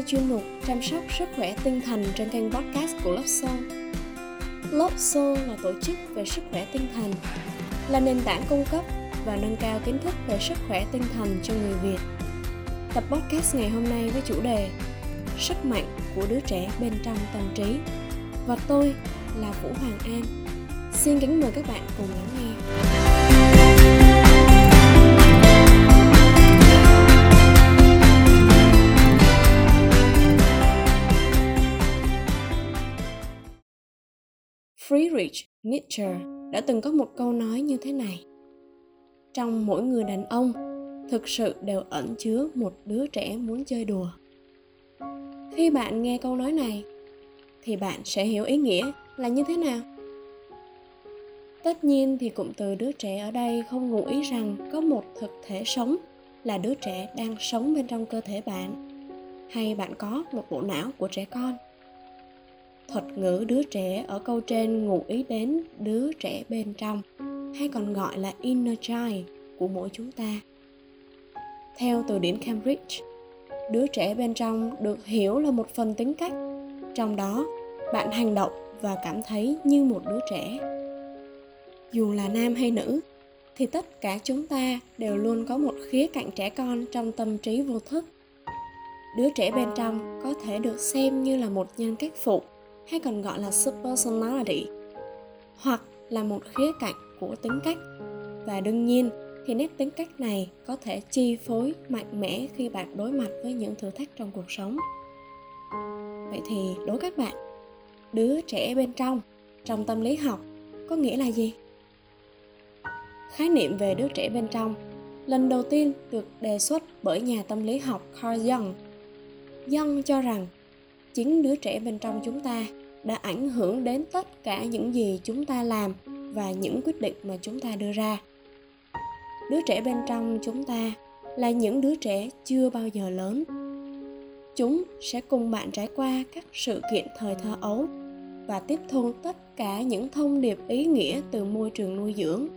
nghe chuyên mục chăm sóc sức khỏe tinh thần trên kênh podcast của Love Soul. Love Soul là tổ chức về sức khỏe tinh thần, là nền tảng cung cấp và nâng cao kiến thức về sức khỏe tinh thần cho người Việt. Tập podcast ngày hôm nay với chủ đề Sức mạnh của đứa trẻ bên trong tâm trí. Và tôi là Vũ Hoàng An. Xin kính mời các bạn cùng lắng nghe. Friedrich Nietzsche đã từng có một câu nói như thế này. Trong mỗi người đàn ông, thực sự đều ẩn chứa một đứa trẻ muốn chơi đùa. Khi bạn nghe câu nói này, thì bạn sẽ hiểu ý nghĩa là như thế nào. Tất nhiên thì cụm từ đứa trẻ ở đây không ngụ ý rằng có một thực thể sống là đứa trẻ đang sống bên trong cơ thể bạn, hay bạn có một bộ não của trẻ con thuật ngữ đứa trẻ ở câu trên ngụ ý đến đứa trẻ bên trong, hay còn gọi là inner child của mỗi chúng ta. Theo từ điển cambridge, đứa trẻ bên trong được hiểu là một phần tính cách. Trong đó, bạn hành động và cảm thấy như một đứa trẻ. Dù là nam hay nữ, thì tất cả chúng ta đều luôn có một khía cạnh trẻ con trong tâm trí vô thức. Đứa trẻ bên trong có thể được xem như là một nhân cách phụ hay còn gọi là subpersonality hoặc là một khía cạnh của tính cách. Và đương nhiên, thì nét tính cách này có thể chi phối mạnh mẽ khi bạn đối mặt với những thử thách trong cuộc sống. Vậy thì đối các bạn, đứa trẻ bên trong trong tâm lý học, có nghĩa là gì? Khái niệm về đứa trẻ bên trong, lần đầu tiên được đề xuất bởi nhà tâm lý học Carl Jung. Jung cho rằng chính đứa trẻ bên trong chúng ta đã ảnh hưởng đến tất cả những gì chúng ta làm và những quyết định mà chúng ta đưa ra. Đứa trẻ bên trong chúng ta là những đứa trẻ chưa bao giờ lớn. Chúng sẽ cùng bạn trải qua các sự kiện thời thơ ấu và tiếp thu tất cả những thông điệp ý nghĩa từ môi trường nuôi dưỡng.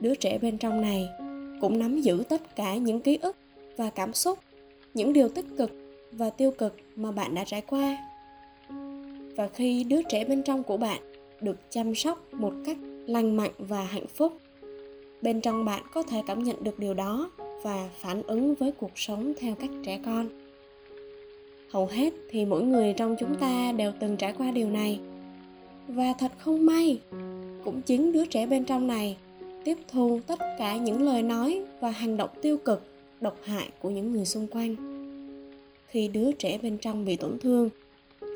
Đứa trẻ bên trong này cũng nắm giữ tất cả những ký ức và cảm xúc, những điều tích cực và tiêu cực mà bạn đã trải qua và khi đứa trẻ bên trong của bạn được chăm sóc một cách lành mạnh và hạnh phúc, bên trong bạn có thể cảm nhận được điều đó và phản ứng với cuộc sống theo cách trẻ con. Hầu hết thì mỗi người trong chúng ta đều từng trải qua điều này. Và thật không may, cũng chính đứa trẻ bên trong này tiếp thu tất cả những lời nói và hành động tiêu cực, độc hại của những người xung quanh. Khi đứa trẻ bên trong bị tổn thương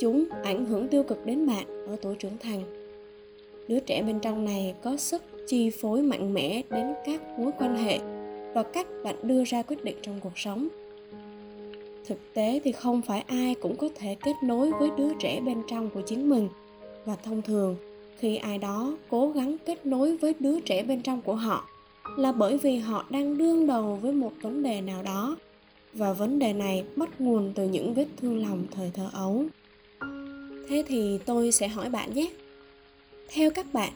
chúng ảnh hưởng tiêu cực đến bạn ở tuổi trưởng thành. Đứa trẻ bên trong này có sức chi phối mạnh mẽ đến các mối quan hệ và cách bạn đưa ra quyết định trong cuộc sống. Thực tế thì không phải ai cũng có thể kết nối với đứa trẻ bên trong của chính mình. Và thông thường, khi ai đó cố gắng kết nối với đứa trẻ bên trong của họ là bởi vì họ đang đương đầu với một vấn đề nào đó. Và vấn đề này bắt nguồn từ những vết thương lòng thời thơ ấu thế thì tôi sẽ hỏi bạn nhé. Theo các bạn,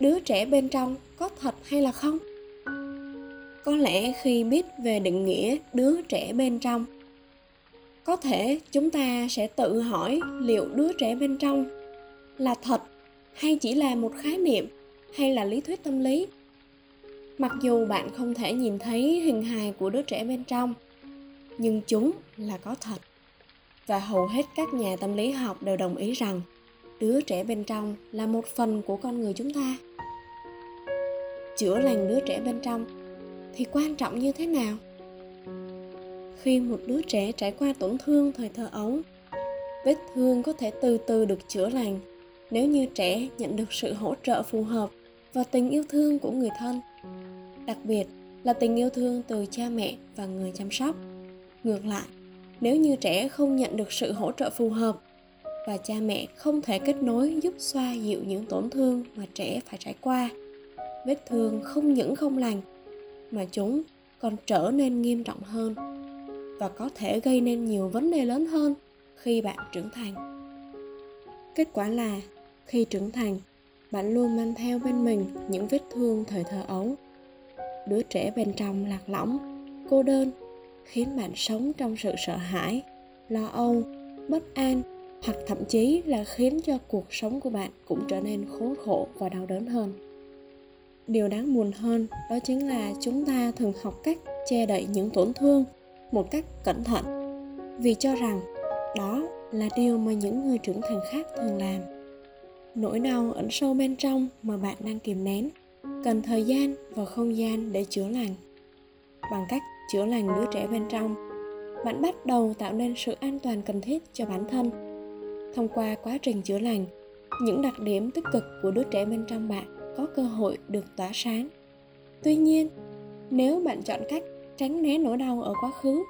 đứa trẻ bên trong có thật hay là không? Có lẽ khi biết về định nghĩa đứa trẻ bên trong, có thể chúng ta sẽ tự hỏi liệu đứa trẻ bên trong là thật hay chỉ là một khái niệm hay là lý thuyết tâm lý. Mặc dù bạn không thể nhìn thấy hình hài của đứa trẻ bên trong, nhưng chúng là có thật và hầu hết các nhà tâm lý học đều đồng ý rằng đứa trẻ bên trong là một phần của con người chúng ta. Chữa lành đứa trẻ bên trong thì quan trọng như thế nào? Khi một đứa trẻ trải qua tổn thương thời thơ ấu, vết thương có thể từ từ được chữa lành nếu như trẻ nhận được sự hỗ trợ phù hợp và tình yêu thương của người thân, đặc biệt là tình yêu thương từ cha mẹ và người chăm sóc. Ngược lại nếu như trẻ không nhận được sự hỗ trợ phù hợp và cha mẹ không thể kết nối giúp xoa dịu những tổn thương mà trẻ phải trải qua, vết thương không những không lành mà chúng còn trở nên nghiêm trọng hơn và có thể gây nên nhiều vấn đề lớn hơn khi bạn trưởng thành. Kết quả là, khi trưởng thành, bạn luôn mang theo bên mình những vết thương thời thơ ấu. Đứa trẻ bên trong lạc lõng, cô đơn khiến bạn sống trong sự sợ hãi, lo âu, bất an, hoặc thậm chí là khiến cho cuộc sống của bạn cũng trở nên khốn khổ và đau đớn hơn. Điều đáng buồn hơn đó chính là chúng ta thường học cách che đậy những tổn thương một cách cẩn thận, vì cho rằng đó là điều mà những người trưởng thành khác thường làm. Nỗi đau ẩn sâu bên trong mà bạn đang kìm nén, cần thời gian và không gian để chữa lành. Bằng cách chữa lành đứa trẻ bên trong. Bạn bắt đầu tạo nên sự an toàn cần thiết cho bản thân. Thông qua quá trình chữa lành, những đặc điểm tích cực của đứa trẻ bên trong bạn có cơ hội được tỏa sáng. Tuy nhiên, nếu bạn chọn cách tránh né nỗi đau ở quá khứ,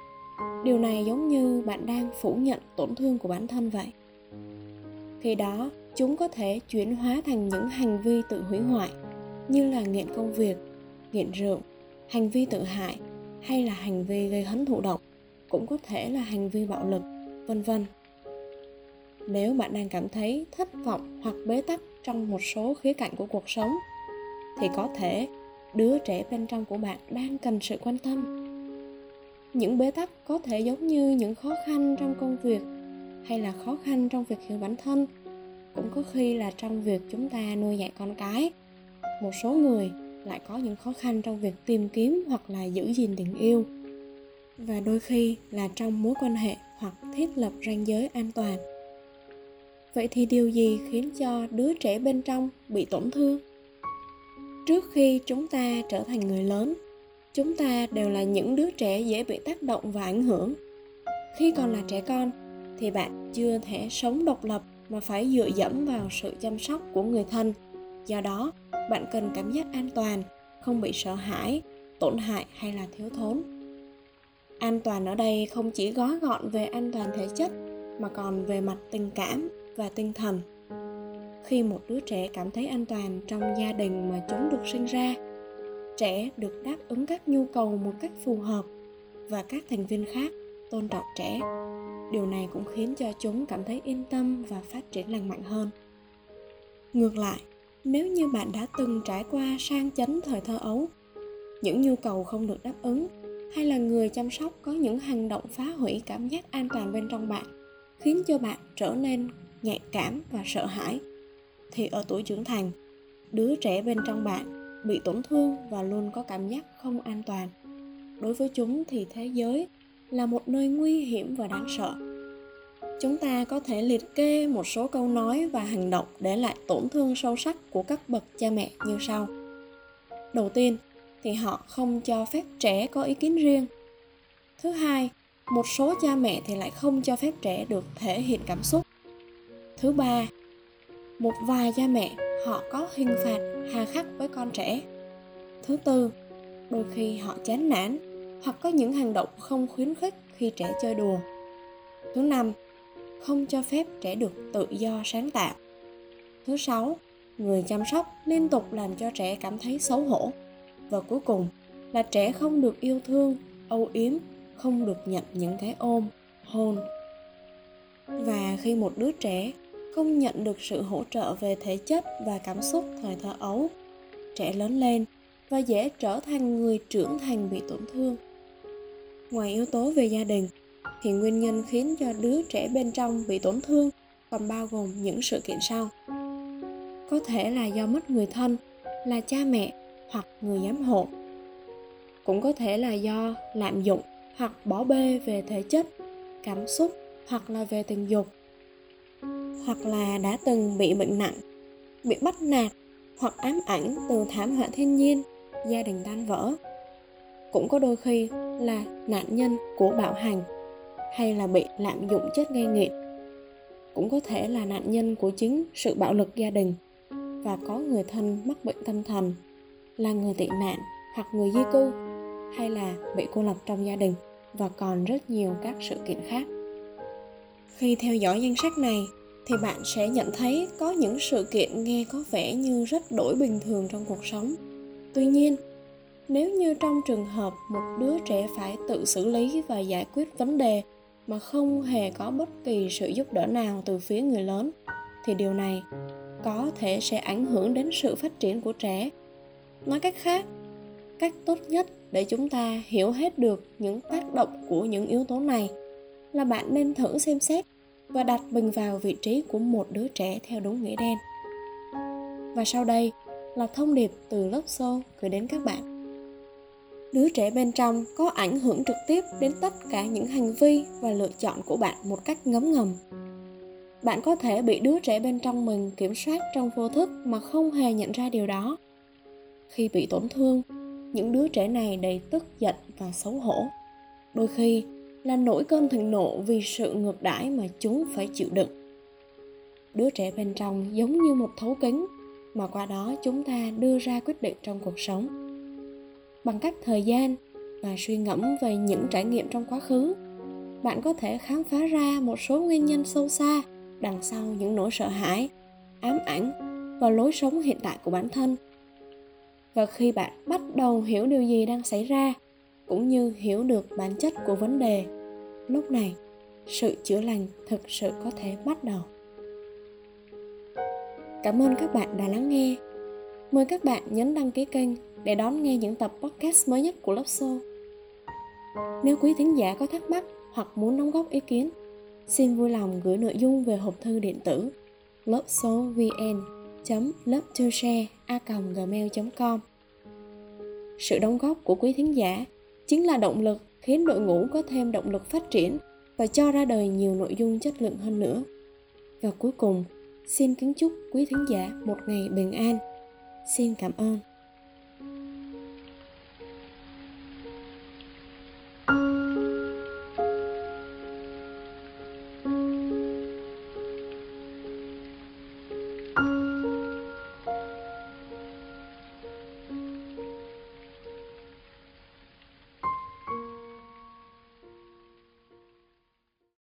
điều này giống như bạn đang phủ nhận tổn thương của bản thân vậy. Khi đó, chúng có thể chuyển hóa thành những hành vi tự hủy hoại, như là nghiện công việc, nghiện rượu, hành vi tự hại hay là hành vi gây hấn thụ động cũng có thể là hành vi bạo lực, vân vân. Nếu bạn đang cảm thấy thất vọng hoặc bế tắc trong một số khía cạnh của cuộc sống, thì có thể đứa trẻ bên trong của bạn đang cần sự quan tâm. Những bế tắc có thể giống như những khó khăn trong công việc hay là khó khăn trong việc hiểu bản thân, cũng có khi là trong việc chúng ta nuôi dạy con cái. Một số người lại có những khó khăn trong việc tìm kiếm hoặc là giữ gìn tình yêu. Và đôi khi là trong mối quan hệ hoặc thiết lập ranh giới an toàn. Vậy thì điều gì khiến cho đứa trẻ bên trong bị tổn thương? Trước khi chúng ta trở thành người lớn, chúng ta đều là những đứa trẻ dễ bị tác động và ảnh hưởng. Khi còn là trẻ con, thì bạn chưa thể sống độc lập mà phải dựa dẫm vào sự chăm sóc của người thân. Do đó bạn cần cảm giác an toàn, không bị sợ hãi, tổn hại hay là thiếu thốn. An toàn ở đây không chỉ gói gọn về an toàn thể chất, mà còn về mặt tình cảm và tinh thần. Khi một đứa trẻ cảm thấy an toàn trong gia đình mà chúng được sinh ra, trẻ được đáp ứng các nhu cầu một cách phù hợp và các thành viên khác tôn trọng trẻ. Điều này cũng khiến cho chúng cảm thấy yên tâm và phát triển lành mạnh hơn. Ngược lại nếu như bạn đã từng trải qua sang chấn thời thơ ấu, những nhu cầu không được đáp ứng, hay là người chăm sóc có những hành động phá hủy cảm giác an toàn bên trong bạn, khiến cho bạn trở nên nhạy cảm và sợ hãi, thì ở tuổi trưởng thành, đứa trẻ bên trong bạn bị tổn thương và luôn có cảm giác không an toàn. Đối với chúng thì thế giới là một nơi nguy hiểm và đáng sợ chúng ta có thể liệt kê một số câu nói và hành động để lại tổn thương sâu sắc của các bậc cha mẹ như sau. Đầu tiên, thì họ không cho phép trẻ có ý kiến riêng. Thứ hai, một số cha mẹ thì lại không cho phép trẻ được thể hiện cảm xúc. Thứ ba, một vài cha mẹ, họ có hình phạt hà khắc với con trẻ. Thứ tư, đôi khi họ chán nản hoặc có những hành động không khuyến khích khi trẻ chơi đùa. Thứ năm không cho phép trẻ được tự do sáng tạo. Thứ sáu, người chăm sóc liên tục làm cho trẻ cảm thấy xấu hổ. Và cuối cùng là trẻ không được yêu thương, âu yếm, không được nhận những cái ôm, hôn. Và khi một đứa trẻ không nhận được sự hỗ trợ về thể chất và cảm xúc thời thơ ấu, trẻ lớn lên và dễ trở thành người trưởng thành bị tổn thương. Ngoài yếu tố về gia đình thì nguyên nhân khiến cho đứa trẻ bên trong bị tổn thương còn bao gồm những sự kiện sau. Có thể là do mất người thân, là cha mẹ hoặc người giám hộ. Cũng có thể là do lạm dụng hoặc bỏ bê về thể chất, cảm xúc hoặc là về tình dục. Hoặc là đã từng bị bệnh nặng, bị bắt nạt hoặc ám ảnh từ thảm họa thiên nhiên, gia đình tan vỡ. Cũng có đôi khi là nạn nhân của bạo hành hay là bị lạm dụng chất gây nghiện. Cũng có thể là nạn nhân của chính sự bạo lực gia đình và có người thân mắc bệnh tâm thần, là người tị nạn hoặc người di cư, hay là bị cô lập trong gia đình và còn rất nhiều các sự kiện khác. Khi theo dõi danh sách này, thì bạn sẽ nhận thấy có những sự kiện nghe có vẻ như rất đổi bình thường trong cuộc sống. Tuy nhiên, nếu như trong trường hợp một đứa trẻ phải tự xử lý và giải quyết vấn đề mà không hề có bất kỳ sự giúp đỡ nào từ phía người lớn, thì điều này có thể sẽ ảnh hưởng đến sự phát triển của trẻ nói cách khác, cách tốt nhất để chúng ta hiểu hết được những tác động của những yếu tố này là bạn nên thử xem xét và đặt mình vào vị trí của một đứa trẻ theo đúng nghĩa đen. Và sau đây là thông điệp từ lớp xô gửi đến các bạn. Đứa trẻ bên trong có ảnh hưởng trực tiếp đến tất cả những hành vi và lựa chọn của bạn một cách ngấm ngầm. Bạn có thể bị đứa trẻ bên trong mình kiểm soát trong vô thức mà không hề nhận ra điều đó. Khi bị tổn thương, những đứa trẻ này đầy tức giận và xấu hổ. Đôi khi là nỗi cơn thịnh nộ vì sự ngược đãi mà chúng phải chịu đựng. Đứa trẻ bên trong giống như một thấu kính mà qua đó chúng ta đưa ra quyết định trong cuộc sống. Bằng cách thời gian và suy ngẫm về những trải nghiệm trong quá khứ, bạn có thể khám phá ra một số nguyên nhân sâu xa đằng sau những nỗi sợ hãi, ám ảnh và lối sống hiện tại của bản thân. Và khi bạn bắt đầu hiểu điều gì đang xảy ra, cũng như hiểu được bản chất của vấn đề, lúc này sự chữa lành thực sự có thể bắt đầu. Cảm ơn các bạn đã lắng nghe. Mời các bạn nhấn đăng ký kênh để đón nghe những tập podcast mới nhất của Love Show. Nếu quý thính giả có thắc mắc hoặc muốn đóng góp ý kiến, xin vui lòng gửi nội dung về hộp thư điện tử loveshowvn gmail com Sự đóng góp của quý thính giả chính là động lực khiến đội ngũ có thêm động lực phát triển và cho ra đời nhiều nội dung chất lượng hơn nữa. Và cuối cùng, xin kính chúc quý thính giả một ngày bình an. Xin cảm ơn.